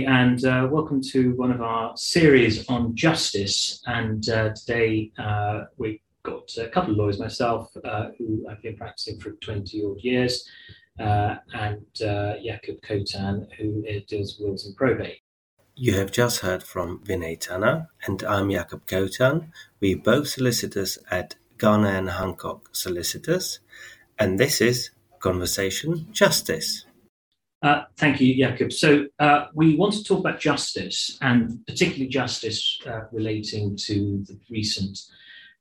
and uh, welcome to one of our series on justice. And uh, today uh, we've got a couple of lawyers, myself, uh, who I've been practicing for 20 odd years, uh, and uh, Jakub Kotan, who deals with wills and probate. You have just heard from Vinay Tanna, and I'm Jakub Kotan. We're both solicitors at Garner and Hancock Solicitors, and this is Conversation Justice. Uh, thank you, Jakub. So uh, we want to talk about justice, and particularly justice uh, relating to the recent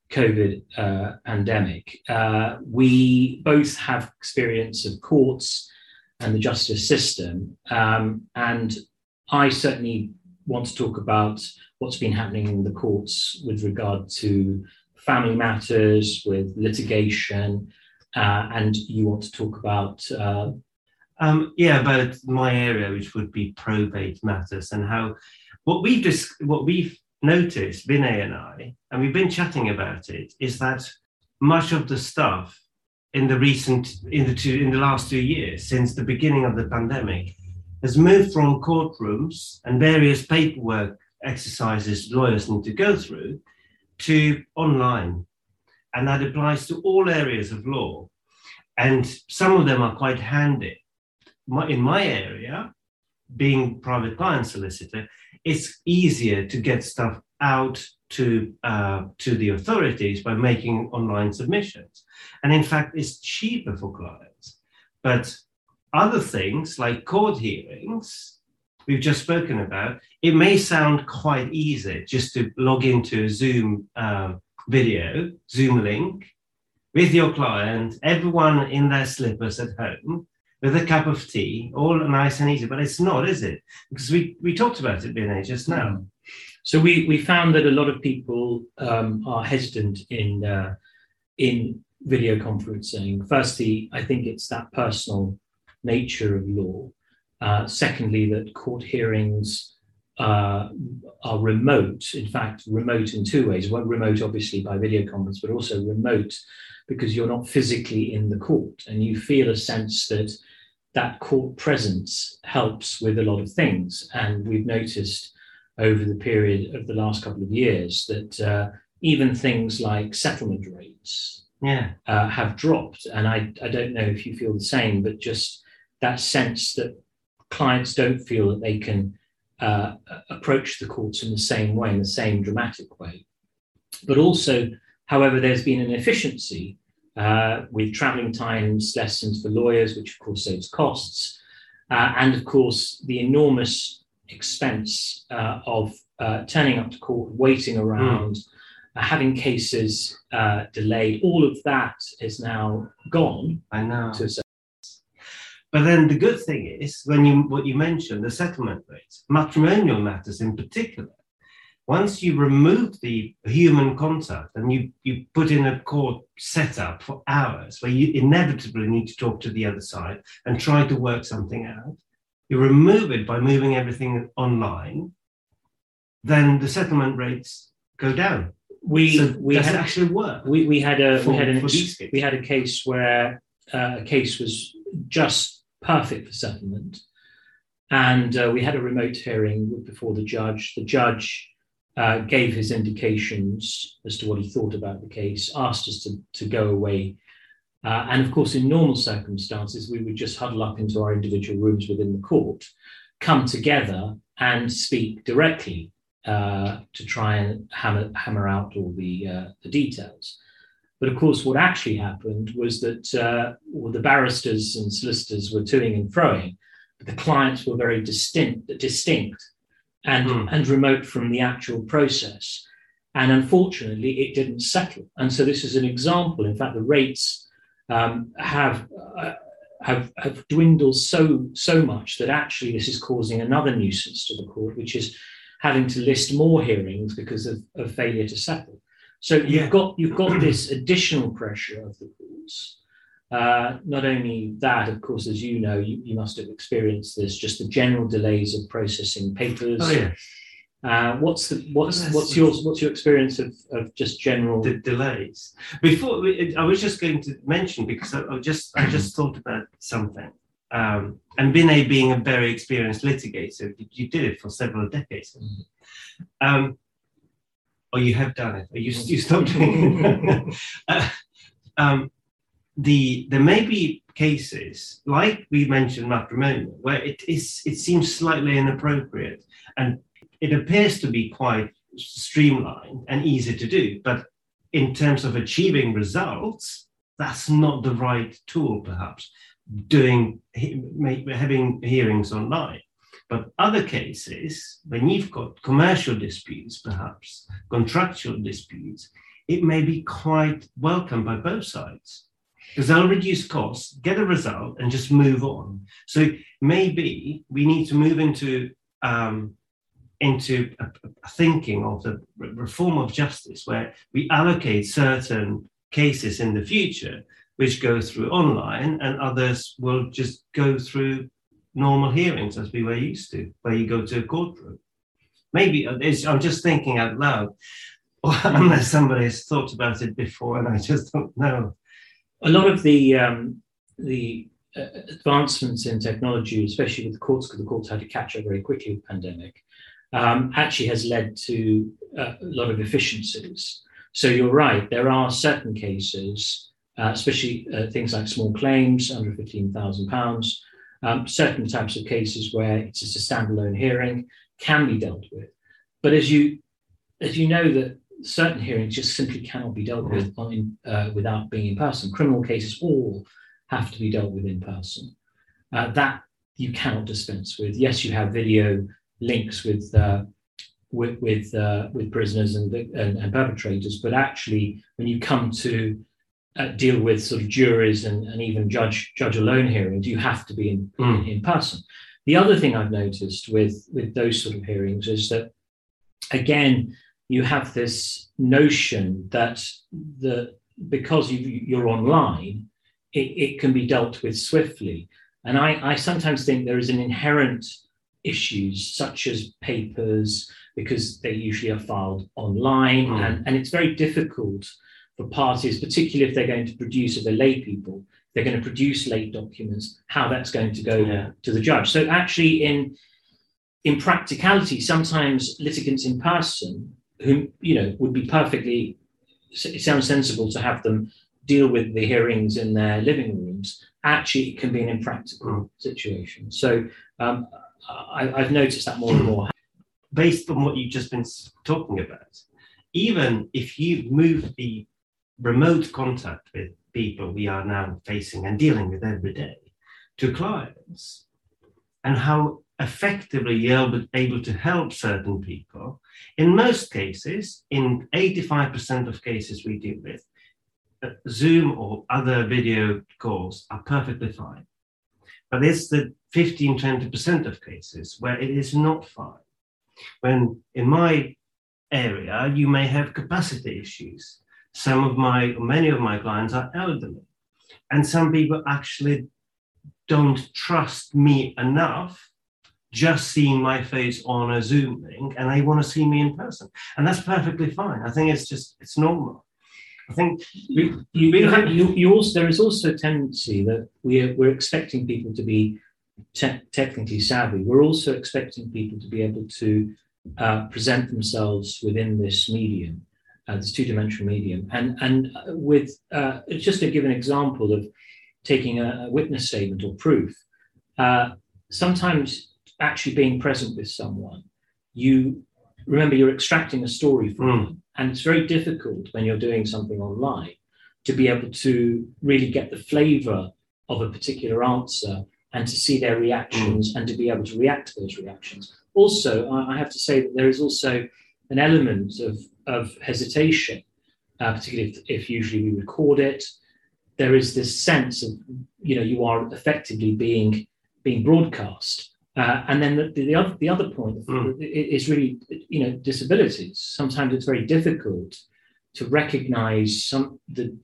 COVID uh, pandemic. Uh, we both have experience of courts and the justice system, um, and I certainly want to talk about what's been happening in the courts with regard to family matters, with litigation, uh, and you want to talk about um, yeah, about my area, which would be probate matters, and how what we've dis- what we've noticed, Vinay and I, and we've been chatting about it, is that much of the stuff in the recent in the two in the last two years since the beginning of the pandemic has moved from courtrooms and various paperwork exercises lawyers need to go through to online. And that applies to all areas of law. And some of them are quite handy my, in my area, being private client solicitor, it's easier to get stuff out to uh, to the authorities by making online submissions, and in fact, it's cheaper for clients. But other things like court hearings, we've just spoken about, it may sound quite easy just to log into a Zoom uh, video, Zoom link, with your client, everyone in their slippers at home, with a cup of tea, all nice and easy. But it's not, is it? Because we, we talked about it, Vinay, just now. Mm. So we, we found that a lot of people um, are hesitant in uh, in video conferencing. Firstly, I think it's that personal nature of law. Uh, secondly, that court hearings uh, are remote. In fact, remote in two ways. One, remote obviously by video conference, but also remote because you're not physically in the court and you feel a sense that that court presence helps with a lot of things. And we've noticed over the period of the last couple of years that uh, even things like settlement rates yeah. uh, have dropped. And I, I don't know if you feel the same, but just that sense that clients don't feel that they can uh, approach the courts in the same way, in the same dramatic way. But also, however, there's been an efficiency uh, with travelling times lessened for lawyers, which of course saves costs, uh, and of course the enormous expense uh, of uh, turning up to court, waiting around, mm. having cases uh, delayed. All of that is now gone. I know. but then the good thing is, when you what you mentioned, the settlement rates, matrimonial matters in particular, once you remove the human contact and you, you put in a court setup for hours where you inevitably need to talk to the other side and try to work something out, you remove it by moving everything online, then the settlement rates go down. We so we had, actually work. We, we had a for, we had an we had a case where uh, a case was just perfect for settlement, and uh, we had a remote hearing before the judge. The judge uh, gave his indications as to what he thought about the case, asked us to, to go away. Uh, and of course, in normal circumstances, we would just huddle up into our individual rooms within the court, come together and speak directly uh, to try and hammer, hammer out all the, uh, the details. But of course, what actually happened was that uh, well, the barristers and solicitors were toing and froing, but the clients were very distinct, distinct and, mm. and remote from the actual process. And unfortunately, it didn't settle. And so this is an example. In fact, the rates um, have, uh, have, have dwindled so, so much that actually this is causing another nuisance to the court, which is having to list more hearings because of, of failure to settle. So you've yeah. got you've got this additional pressure of the courts uh, not only that, of course, as you know, you, you, must have experienced this, just the general delays of processing papers. Oh, yeah. Uh, what's the what's what's your what's your experience of, of just general the delays? Before I was just going to mention because I, I just I just thought about something. um, and Vinay being a very experienced litigator, you did it for several decades. Um, or you have done it, or you, you stopped doing it. uh, um, the, there may be cases, like we mentioned matrimonial, where it, is, it seems slightly inappropriate and it appears to be quite streamlined and easy to do, but in terms of achieving results, that's not the right tool, perhaps doing having hearings online. But other cases, when you've got commercial disputes, perhaps contractual disputes, it may be quite welcome by both sides because they'll reduce costs, get a result, and just move on. So maybe we need to move into um, into a, a thinking of the reform of justice where we allocate certain cases in the future which go through online, and others will just go through normal hearings as we were used to, where you go to a courtroom. Maybe uh, I'm just thinking out loud, unless somebody has thought about it before, and I just don't know. A lot of the um, the uh, advancements in technology, especially with the courts, because the courts had to catch up very quickly with the pandemic, um, actually has led to uh, a lot of efficiencies. So you're right, there are certain cases uh, especially uh, things like small claims under £15,000. Um, certain types of cases where it's just a standalone hearing can be dealt with. But as you as you know that certain hearings just simply cannot be dealt with on, uh, without being in person. Criminal cases all have to be dealt with in person. Uh, that you cannot dispense with. Yes, you have video links with uh, with with, uh, with prisoners and, and, and perpetrators, but actually, when you come to uh, deal with sort of juries and, and even judge judge alone hearings, you have to be in, mm. in person. The other thing I've noticed with with those sort of hearings is that again you have this notion that the because you, are online, it, it, can be dealt with swiftly. And I, I sometimes think there is an inherent issues such as papers because they usually are filed online mm. and, and it's very difficult for parties, particularly if they're going to produce, if they're lay people, they're going to produce late documents, how that's going to go yeah. to the judge. So actually, in in practicality, sometimes litigants in person, who you know would be perfectly, it sounds sensible to have them deal with the hearings in their living rooms. Actually, it can be an impractical mm. situation. So um, I, I've noticed that more and more. Based on what you've just been talking about, even if you move the remote contact with people we are now facing and dealing with every day to clients and how effectively able to help certain people. In most cases, in 85% of cases we deal with, uh, Zoom or other video calls are perfectly fine. But it's the 15, 20% of cases where it is not fine. When in my area, you may have capacity issues some of my, many of my clients are elderly. And some people actually don't trust me enough just seeing my face on a Zoom link and they want to see me in person. And that's perfectly fine. I think it's just, it's normal. I think you, you, have, you, you also, there is also a tendency that we're, we're expecting people to be te- technically savvy. We're also expecting people to be able to uh, present themselves within this medium uh, this two-dimensional medium. And and with uh, just to give an example of taking a, a witness statement or proof, uh, sometimes actually being present with someone, you remember you're extracting a story from mm. them, and it's very difficult when you're doing something online to be able to really get the flavour of a particular answer and to see their reactions mm. and to be able to react to those reactions. Also, I have to say that there is also an element of of hesitation, uh, particularly if, if usually we record it. There is this sense of, you know, you are effectively being being broadcast. Uh, and then the, the, other the other point mm. is really you know disabilities. Sometimes it's very difficult to recognize some the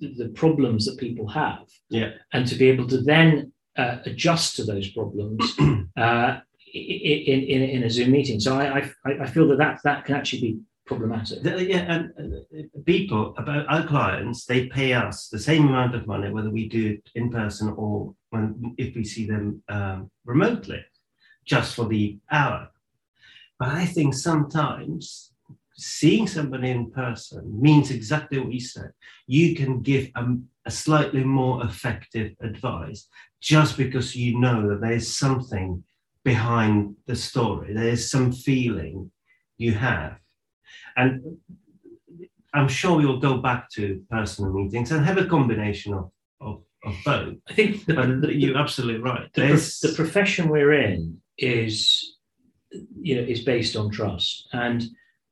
the problems that people have, yeah, and to be able to then uh, adjust to those problems uh, in, in in a Zoom meeting. So I, I I feel that that that can actually be problematic. Yeah, and uh, people about our clients, they pay us the same amount of money whether we do it in person or when if we see them um, remotely, just for the hour. But I think sometimes seeing somebody in person means exactly what you said. You can give a, a slightly more effective advice just because you know that there is something behind the story. There is some feeling you have. And I'm sure you'll go back to personal meetings and have a combination of, of, of both. I think the, the- you're absolutely right. the, the profession we're in is you know is based on trust and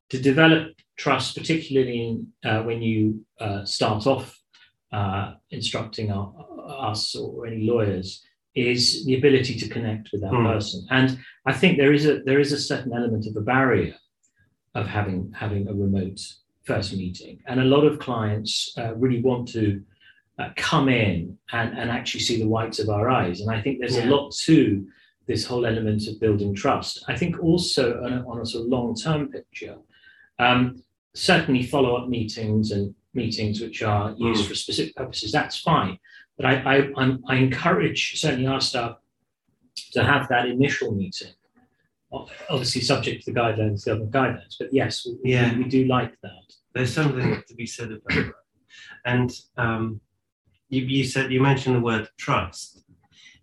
to develop trust particularly in, uh, when you uh, start off uh, instructing our, us or any lawyers is the ability to connect with that Hmm. person and i think there is a there is a certain element of a barrier of having having a remote first meeting and a lot of clients uh, really want to uh, come in and, and actually see the whites of our eyes and i think there's Yeah. a lot to this whole element of building trust. I think also on a, on a sort of long term picture, um, certainly follow up meetings and meetings which are used Mm. for specific purposes, that's fine. But I, I, I'm, encourage certainly our staff to have that initial meeting. Obviously, subject to the guidelines, government guidelines, but yes, we, we- Yeah. we, do like that. there's something to be said about that. And um, you, you said you mentioned the word trust.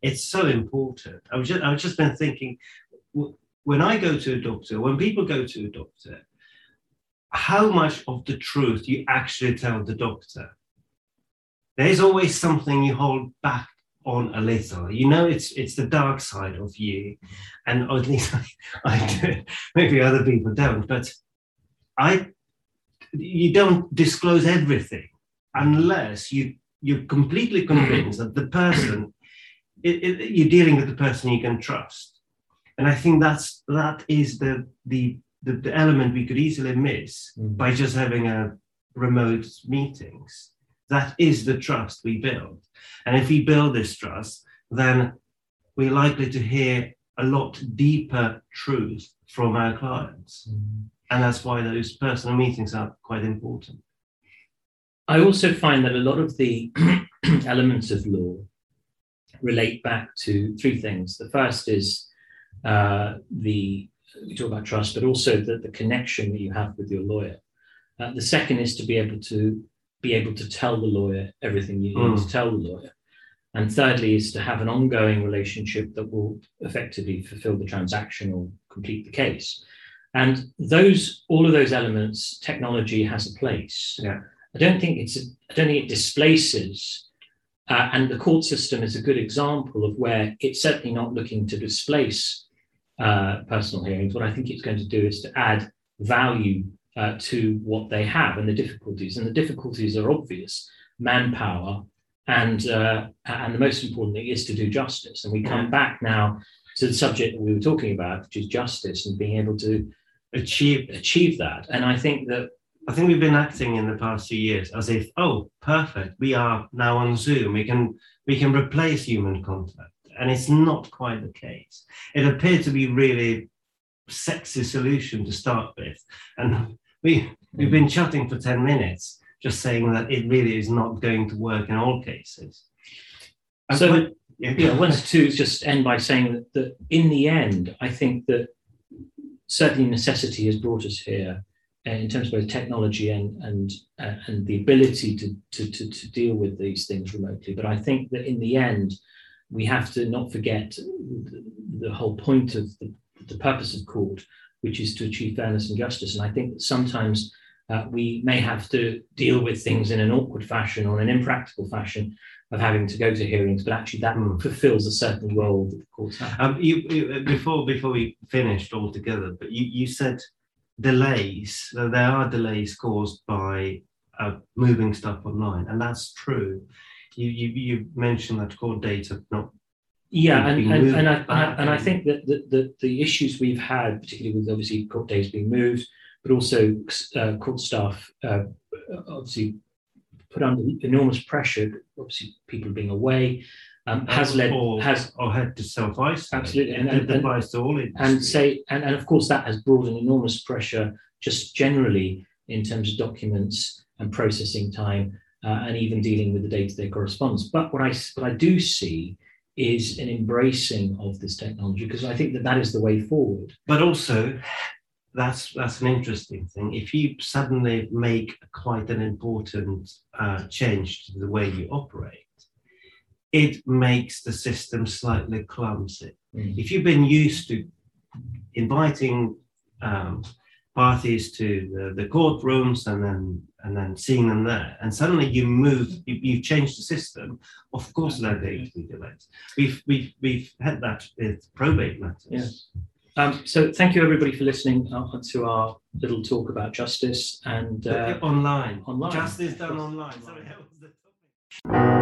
It's so important. I was just I was just been thinking when I go to a doctor, when people go to a doctor, how much of the truth you actually tell the doctor? There's always something you hold back on a little. You know, it's it's the dark side of you, and at least I, I do. Maybe other people don't, but I you don't disclose everything unless you you're completely hmm. convinced that the person it, it, you're dealing with the person you can trust. And i think that's that is the the the, the element we could easily miss mm. by just having a remote meetings. That is the trust we build. And if we build this trust then we're likely to hear a lot deeper truth from our clients. Mm. And that's why those personal meetings are quite important. I also find that a lot of the elements of law relate back to three things. The first is uh, the we talk about trust, but also the, the connection that you have with your lawyer. Uh, the second is to be able to be able to tell the lawyer everything you need Mm. to tell the lawyer. And thirdly is to have an ongoing relationship that will effectively fulfill the transaction or complete the case. And those, all of those elements, technology has a place. Yeah. I don't think it's, I don't think it displaces. Uh, and the court system is a good example of where it's certainly not looking to displace uh, personal hearings. What I think it's going to do is to add value uh, to what they have and the difficulties. And the difficulties are obvious: manpower, and uh, and the most important thing is to do justice. And we come back now to the subject that we were talking about, which is justice and being able to achieve achieve that. And I think that I think we've been acting in the past few years as if, oh, perfect, we are now on Zoom. We can we can replace human contact, and it's not quite the case. It appeared to be really sexy solution to start with, and we we've been chatting for ten minutes, just saying that it really is not going to work in all cases. And So- when- yeah, yeah, one to just end by saying that, that in the end, I think that certainly necessity has brought us here in terms of both technology and and uh, and the ability to, to to to deal with these things remotely. But I think that in the end, we have to not forget the, the whole point of the, the purpose of court, which is to achieve fairness and justice. And I think that sometimes uh, we may have to deal with things in an awkward fashion or an impractical fashion of having to go to hearings, but actually that Hmm. fulfills a certain role that the courts have. Um, you, you before before we finished altogether, but you, you said delays. There are delays caused by uh, moving stuff online, and that's true. You you, you mentioned that court data not Yeah, and, and, and, I, and, I, and I think that the, the, the issues we've had, particularly with obviously court days being moved, but also uh, court staff uh, obviously put under enormous pressure, obviously people being away, um, has led, or, has or had to self isolate. Absolutely, and- and, and- all and say and, and of course that has brought an enormous pressure just generally in terms of documents and processing time, uh, and even dealing with the day-to-day correspondence. But what I what I do see is an embracing of this technology because I think that that is the way forward. But also, that's that's an interesting thing. If you suddenly make quite an important uh, change to the way you operate, it makes the system slightly clumsy. Mm. If you've been used to inviting um, parties to the, the courtrooms and then and then seeing them there. And suddenly you move, you, you change the system. Of course, there are going to be delays. We've we've we've had that with probate matters. Yes. Um, so thank you everybody for listening to our little talk about justice and uh, online. Online. Justice done online. Sorry,